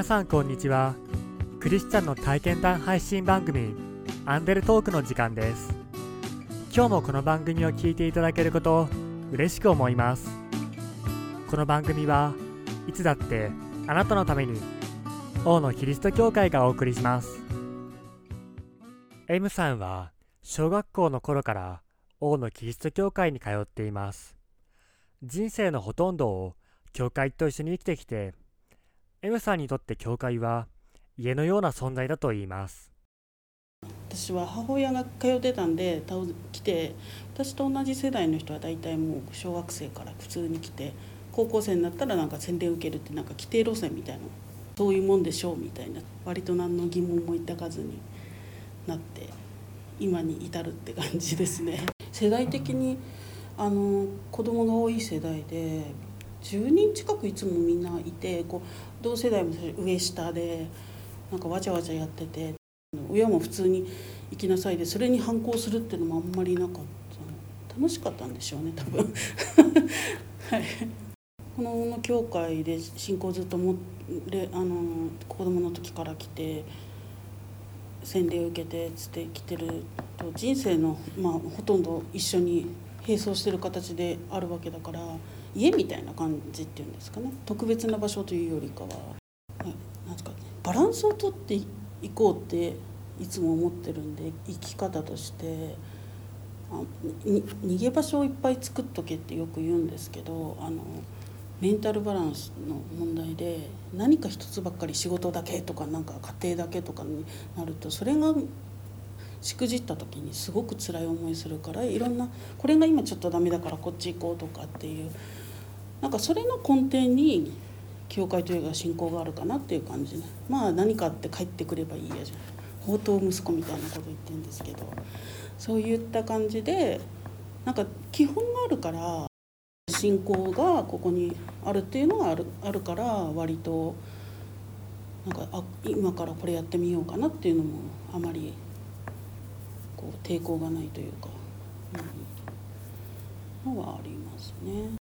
皆さんこんにちは。クリスチャンの体験談配信番組アンデルトークの時間です。今日もこの番組を聞いていただけること嬉しく思います。この番組はいつだってあなたのために王のキリスト教会がお送りします。M さんは小学校の頃から王のキリスト教会に通っています。人生のほとんどを教会と一緒に生きてきて M さんにとって教会は家のような存在だと言います私は母親が通ってたんで来て私と同じ世代の人は大体もう小学生から普通に来て高校生になったらなんか洗礼受けるってなんか規定路線みたいなそういうもんでしょうみたいな割と何の疑問も抱かずになって今に至るって感じですね。世代的にあの子供が多い世代で10人近くいつもみんないてこう同世代も上下でなんかわちゃわちゃやってて親も普通に行きなさいでそれに反抗するっていうのもあんまりなかった。楽しかったんでしょうね多分。はい。この教会で信仰ずっともれあの子供の時から来て洗礼を受けてつって来てると人生の、まあ、ほとんど一緒に並走してる形であるわけだから家みたいな感じっていうんですかね。特別な場所というよりかは。なんですか、ね、バランスをとっていこうっていつも思ってるんで生き方として。あ逃げ場所をいっぱい作っとけってよく言うんですけどあのメンタルバランスの問題で何か一つばっかり仕事だけとかなんか家庭だけとかになるとそれがしくじった時にすごく辛い思いするからいろんなこれが今ちょっとダメだからこっち行こうとかっていうなんかそれの根底に教会というか信仰があるかなっていう感じね。まあ何かって帰ってくればいいやじゃん。宝刀息子みたいなこと言ってるんですけど。そういった感じでなんか基本があるから信仰がここにあるっていうのがあるあるから割となんかあ今からこれやってみようかなっていうのもあまりこう抵抗がないというか、うん、のはありますね。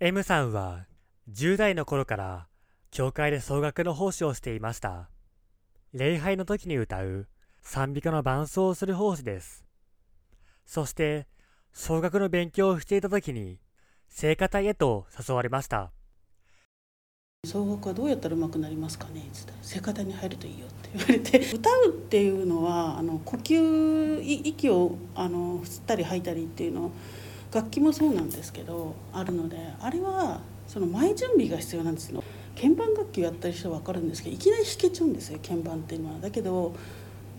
M さんは10代の頃から教会で総楽の奉仕をしていました。礼拝の時に歌う賛美歌の伴奏をする奉仕です。そして、総楽の勉強をしていた時に、聖歌隊へと誘われました。総楽はどうやったら上手くなりますかね？って言聖歌隊に入るといいよって言われて歌うっていうのはあの呼吸息をあの吸ったり吐いたりっていうのを楽器もそうなんですけどあるのであれはその前準備が必要なんですよ鍵盤楽器をやったりして分かるんですけどいきなり弾けちゃうんですよ鍵盤っていうのは。だけど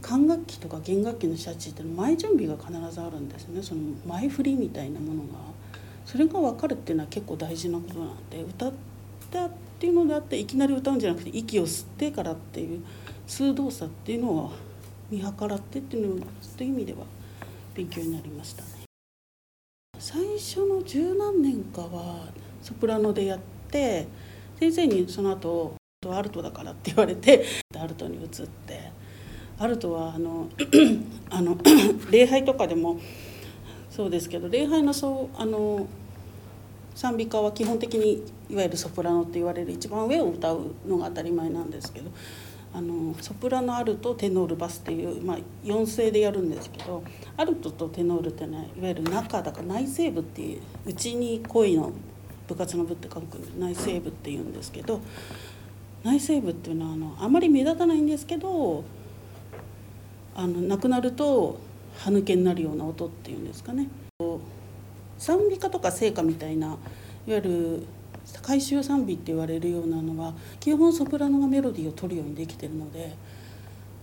管楽器とか弦楽器の人たちっての前準備が必ずあるんですねその前振りみたいなものがそれが分かるっていうのは結構大事なことなんで歌ったっていうのであっていきなり歌うんじゃなくて息を吸ってからっていう数動作っていうのは見計らってっていうのそういう意味では勉強になりましたね。最初の十何年かはソプラノでやって先生にその後アルトだからって言われてアルトに移って。アルトはあの あの 礼拝とかでもそうですけど礼拝のそうあの賛美歌は基本的にいわゆるソプラノって言われる一番上を歌うのが当たり前なんですけどあのソプラノアルトテノールバスっていう、まあ、4声でやるんですけどアルトとテノールってねいわゆる中だから内声部っていううちに恋の部活の部って書く内声部っていうんですけど内声部っていうのはあのあまり目立たないんですけどあのなくなると歯抜けになるような音っていうんですかね。賛美歌とか聖歌みたいないわゆる回収賛美って言われるようなのは基本ソプラノがメロディーを取るようにできてるので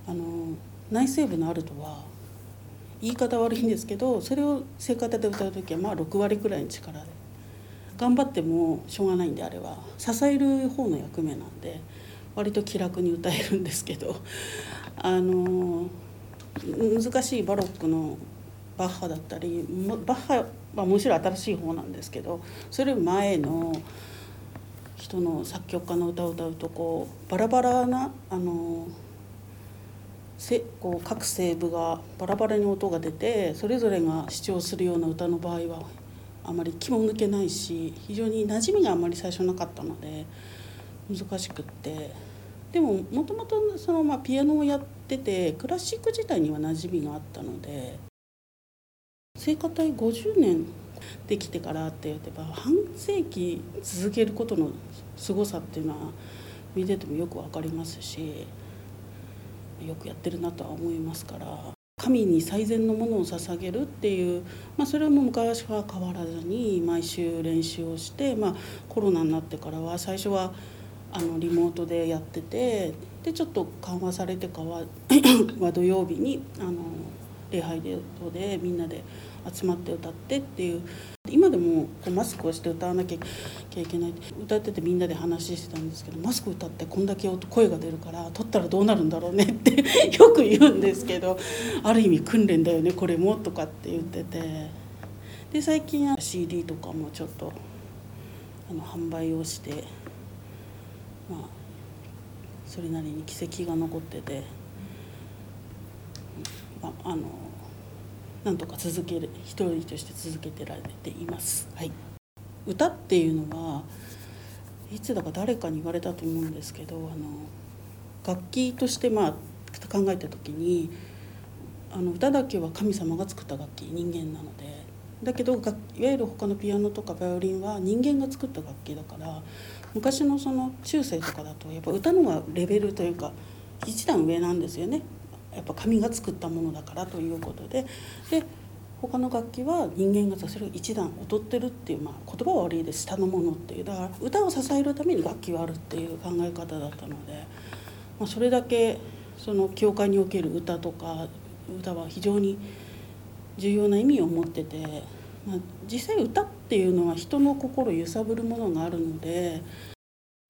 あの内声部のアルトは言い方悪いんですけどそれを聖歌で歌う時はまあ6割くらいの力で頑張ってもしょうがないんであれは支える方の役目なんで割と気楽に歌えるんですけどあの難しいバロックのバッハだったりバッハはむしろ新しい方なんですけどそれ前の人の作曲家の歌を歌うとこうバラバラなあのせこう各声部がバラバラに音が出てそれぞれが主張するような歌の場合はあまり気も抜けないし非常に馴染みがあまり最初なかったので難しくって。でももともとそのまピアノをやっててクラシック自体には馴染みがあったので聖歌隊50年できてからって言って半世紀続けることの凄さっていうのは見ててもよく分かりますしよくやってるなとは思いますから神に最善のものを捧げるっていう、まあ、それはもう昔は変わらずに毎週練習をして、まあ、コロナになってからは最初はあのリモートでやっててでちょっと緩和されてからは 土曜日にあの礼拝ででみんなで集まって歌ってっていう。今でもこうマスクをして歌わなきゃいけない歌っててみんなで話してたんですけどマスク歌ってこんだけ声が出るから撮ったらどうなるんだろうねって よく言うんですけどある意味訓練だよねこれもとかって言ってて。で最近は CD とかもちょっとあの販売をしてまあそれなりに軌跡が残ってて、ま、あのなんとか続ける一人として続けてられています。はい、歌っていうのはいつだか誰かに言われたと思うんですけどあの楽器としてまあ考えた時にあの歌だけは神様が作った楽器人間なので。だけどいわゆる他のピアノとかバイオリンは人間が作った楽器だから昔のその中世とかだとやっぱ歌のがレベルというか一段上なんですよねやっぱ神が作ったものだからということで。で他の楽器は人間がそれを一段踊ってるっていう、まあ、言葉は悪いです。下のものっていう。だから歌を支えるために楽器はあるっていう考え方だったので、まあ、それだけその教会における歌とか歌は非常に重要な意味を持ってて、まあ、実際歌っていうのは人の心揺さぶるものがあるので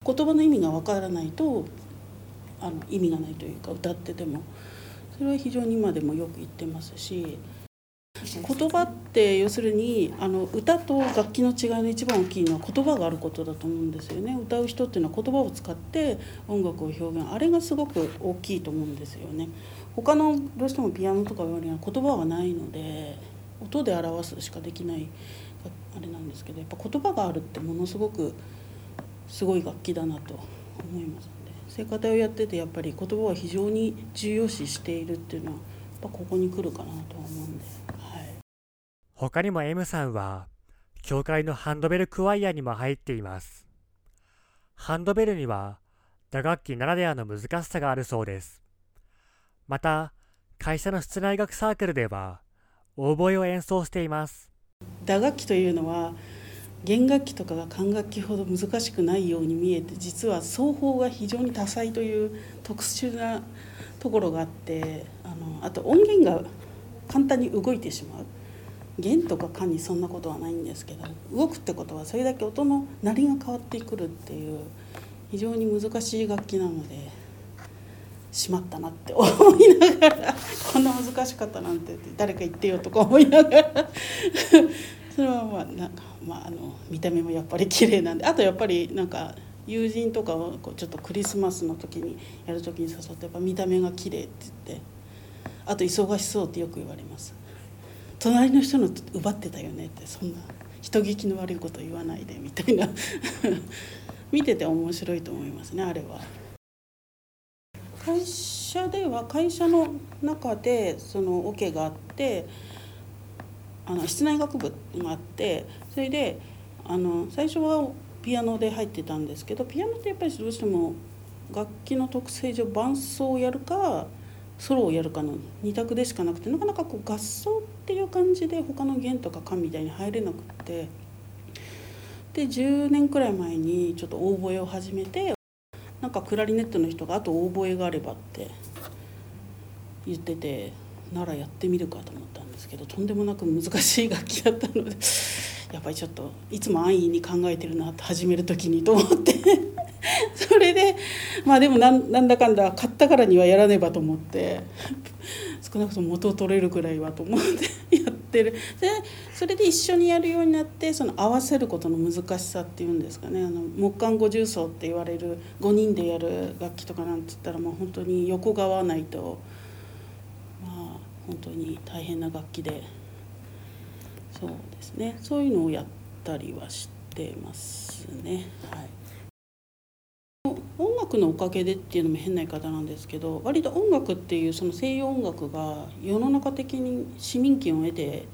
言葉の意味が分からないとあの意味がないというか歌ってても。それは非常に今でもよく言ってますし言葉って要するにあの歌と楽器の違いの一番大きいのは言葉があることだと思うんですよね。歌う人っていうのは言葉を使って音楽を表現。あれがすごく大きいと思うんですよね。他のどうしてもピアノとかよりは言葉はないので音で表すしかできないあれなんですけどやっぱ言葉があるってものすごくすごい楽器だなと思います。聖歌隊をやっててやっぱり言葉は非常に重要視しているっていうのはやっぱここに来るかなと思うんで、はい、他にも M さんは教会のハンドベルクワイアにも入っています。ハンドベルには打楽器ならではの難しさがあるそうです。また会社の室内楽サークルではオーボエを演奏しています。打楽器というのは弦楽器とかが管楽器ほど難しくないように見えて実は奏法が非常に多彩という特殊なところがあってあのあと音源が簡単に動いてしまう。弦とか管にそんなことはないんですけど動くってことはそれだけ音の鳴りが変わってくるっていう非常に難しい楽器なのでしまったなって思いながらこんな難しかったなんて誰か言ってよとか思いながら。それはまあなんか、まあ、あの見た目もやっぱり綺麗なんであとやっぱりなんか友人とかをこうちょっとクリスマスの時にやる時に誘ってやっぱ見た目が綺麗って言ってあと忙しそうってよく言われます隣の人の奪ってたよねってそんな人聞きの悪いこと言わないでみたいな 見てて面白いと思いますねあれは。会社では会社の中でそのオ、ケがあってあの室内楽部があってそれであの最初はピアノで入ってたんですけどピアノってやっぱりどうしても楽器の特性上伴奏をやるかソロをやるかの2択でしかなくてなかなかこう合奏っていう感じで他の弦とか管みたいに入れなくって。で10年くらい前にちょっとオーボエを始めてなんかクラリネットの人があとオーボエがあればって言ってて。ならやってみるかと思ったんですけどとんでもなく難しい楽器だったので やっぱりちょっといつも安易に考えてるなって始める時にと思って それでまあでもなんだかんだ買ったからにはやらねばと思って少なくとも元を取れるくらいはと思って やってるでそれで一緒にやるようになってその合わせることの難しさっていうんですかねあの木管五重奏って言われる5人でやる楽器とかなんて言ったらもう本当に横が合わないと。本当に大変な楽器で。そうですね。そういうのをやったりはしてますね。はい、音楽のおかげでっていうのも変な言い方なんですけど割と音楽っていうその西洋音楽が世の中的に市民権を得て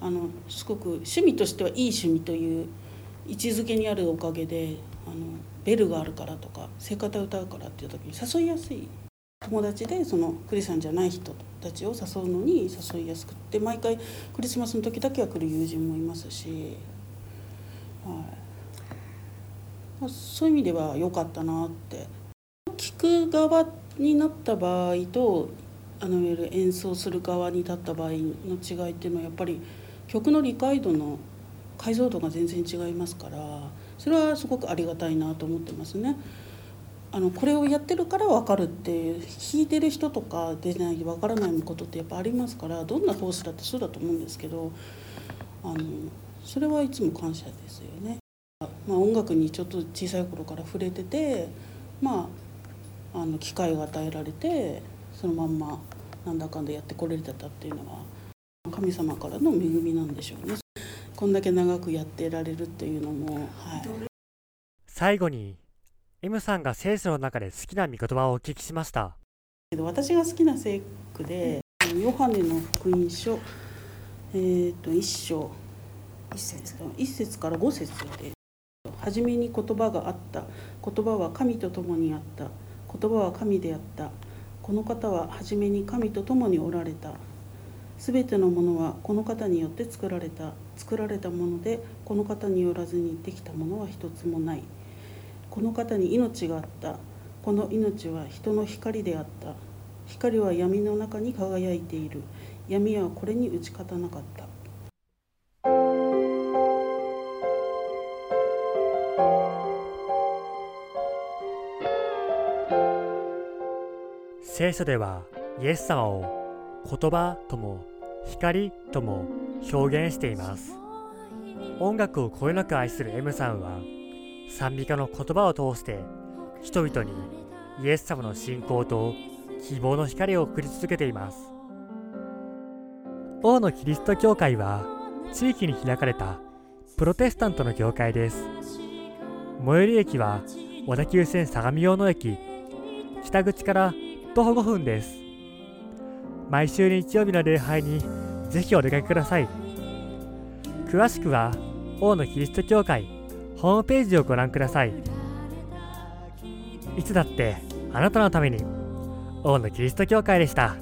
あのすごく趣味としてはいい趣味という位置づけにあるおかげであのベルがあるからとか聖歌歌うからっていう時に誘いやすい友達でそのクリスチャンじゃない人たちを誘うのに誘いやすくって毎回クリスマスの時だけは来る友人もいますし、はい、そういう意味では良かったなって聞く側になった場合とあのいわゆる演奏する側に立った場合の違いっていうのはやっぱり曲の理解度の解像度が全然違いますからそれはすごくありがたいなと思ってますね。あのこれをやってるから分かるっていう弾いてる人とかでない分からないことってやっぱありますからどんなコースだってそうだと思うんですけどあのそれはいつも感謝ですよね。まあ、音楽にちょっと小さい頃から触れててまああの機会が与えられてそのまんまなんだかんだやってこれてたっていうのは神様からの恵みなんでしょうね。こんだけ長くやってられるっていうのも、はい、最後に M さんが聖書の中で好きな御言葉をお聞きしました。私が好きな聖句でヨハネの福音書、えーと、一章。一節。一節から五節で「初めに言葉があった。言葉は神と共にあった。言葉は神であった。この方は初めに神と共におられた。すべてのものはこの方によって作られた。作られたものでこの方によらずにできたものは一つもない」この方に命があった。この命は人の光であった。光は闇の中に輝いている。闇はこれに打ち勝たなかった。聖書ではイエス様を言葉とも光とも表現しています。音楽をこよなく愛する M さんは賛美歌の言葉を通して人々にイエス様の信仰と希望の光を送り続けています。王のキリスト教会は地域に開かれたプロテスタントの教会です。最寄り駅は小田急線相模大野駅。北口から徒歩5分です。毎週日曜日の礼拝にぜひお出かけください。詳しくは王のキリスト教会ホームページをご覧ください。いつだってあなたのために王のキリスト教会でした。